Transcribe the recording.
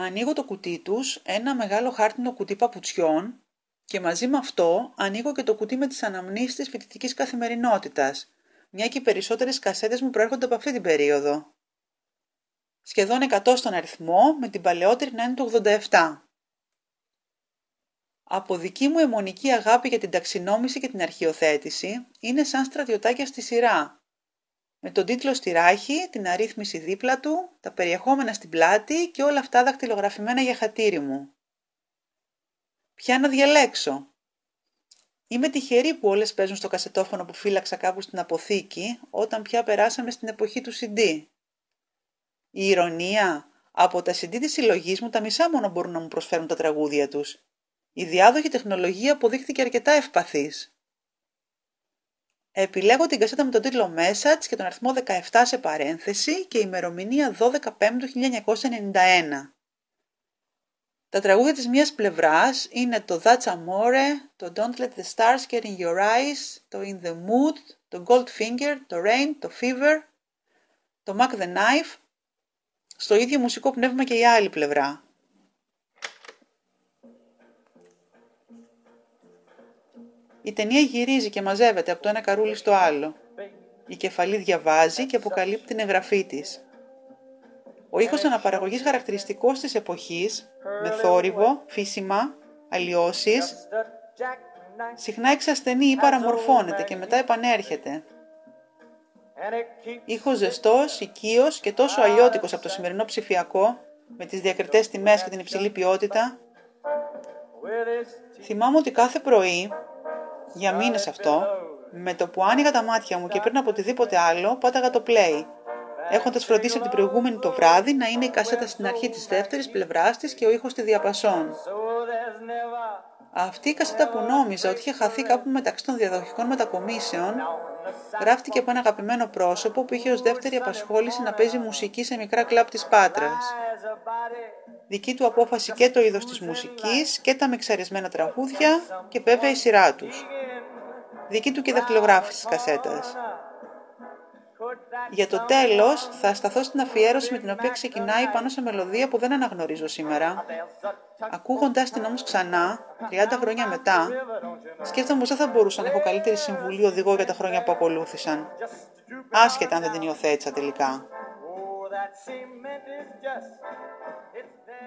Ανοίγω το κουτί τους, ένα μεγάλο χάρτινο κουτί παπουτσιών και μαζί με αυτό ανοίγω και το κουτί με τις αναμνήσεις της φοιτητικής καθημερινότητας, μια και οι περισσότερες κασέτες μου προέρχονται από αυτή την περίοδο. Σχεδόν 100 στον αριθμό, με την παλαιότερη να είναι το 87. Από δική μου αιμονική αγάπη για την ταξινόμηση και την αρχιοθέτηση, είναι σαν στρατιωτάκια στη σειρά. Με τον τίτλο στη ράχη, την αρρύθμιση δίπλα του, τα περιεχόμενα στην πλάτη και όλα αυτά δακτυλογραφημένα για χατήρι μου. Ποια να διαλέξω. Είμαι τυχερή που όλες παίζουν στο κασετόφωνο που φύλαξα κάπου στην αποθήκη, όταν πια περάσαμε στην εποχή του CD. Η ηρωνία, από τα CD της συλλογής μου τα μισά μόνο μπορούν να μου προσφέρουν τα τραγούδια τους η διάδοχη τεχνολογία αποδείχθηκε αρκετά ευπαθής. Επιλέγω την κασέτα με τον τίτλο Message και τον αριθμό 17 σε παρένθεση και ημερομηνία 12 1991. Τα τραγούδια της μίας πλευράς είναι το That's Amore, το Don't Let the Stars Get in Your Eyes, το In the Mood, το Goldfinger, το Rain, το Fever, το Mac the Knife, στο ίδιο μουσικό πνεύμα και η άλλη πλευρά. Η ταινία γυρίζει και μαζεύεται από το ένα καρούλι στο άλλο. Η κεφαλή διαβάζει και αποκαλύπτει την εγγραφή της. Ο ήχος αναπαραγωγής χαρακτηριστικός της εποχής, με θόρυβο, φύσιμα, αλλοιώσεις, συχνά εξασθενεί ή παραμορφώνεται και μετά επανέρχεται. Ήχος ζεστός, οικείος και τόσο αλλιώτικος από το σημερινό ψηφιακό, με τις διακριτές τιμές και την υψηλή ποιότητα. Θυμάμαι ότι κάθε πρωί για μήνες αυτό, με το που άνοιγα τα μάτια μου και πριν από οτιδήποτε άλλο, πάταγα το play, έχοντας φροντίσει από την προηγούμενη το βράδυ να είναι η κασέτα στην αρχή της δεύτερης πλευράς της και ο ήχος στη διαπασόν. Αυτή η κασέτα που νόμιζα ότι είχε χαθεί κάπου μεταξύ των διαδοχικών μετακομίσεων, γράφτηκε από ένα αγαπημένο πρόσωπο που είχε ως δεύτερη απασχόληση να παίζει μουσική σε μικρά κλαπ της Πάτρας. Δική του απόφαση και το είδος της μουσικής και τα μεξαρισμένα τραγούδια και βέβαια η σειρά τους δική του και δαχτυλογράφηση της κασέτας. Για το τέλος θα σταθώ στην αφιέρωση με την οποία ξεκινάει πάνω σε μελωδία που δεν αναγνωρίζω σήμερα. Ακούγοντάς την όμως ξανά, 30 χρόνια μετά, σκέφτομαι πως δεν θα μπορούσα να έχω καλύτερη συμβουλή οδηγό για τα χρόνια που ακολούθησαν. Άσχετα αν δεν την υιοθέτησα τελικά. Oh,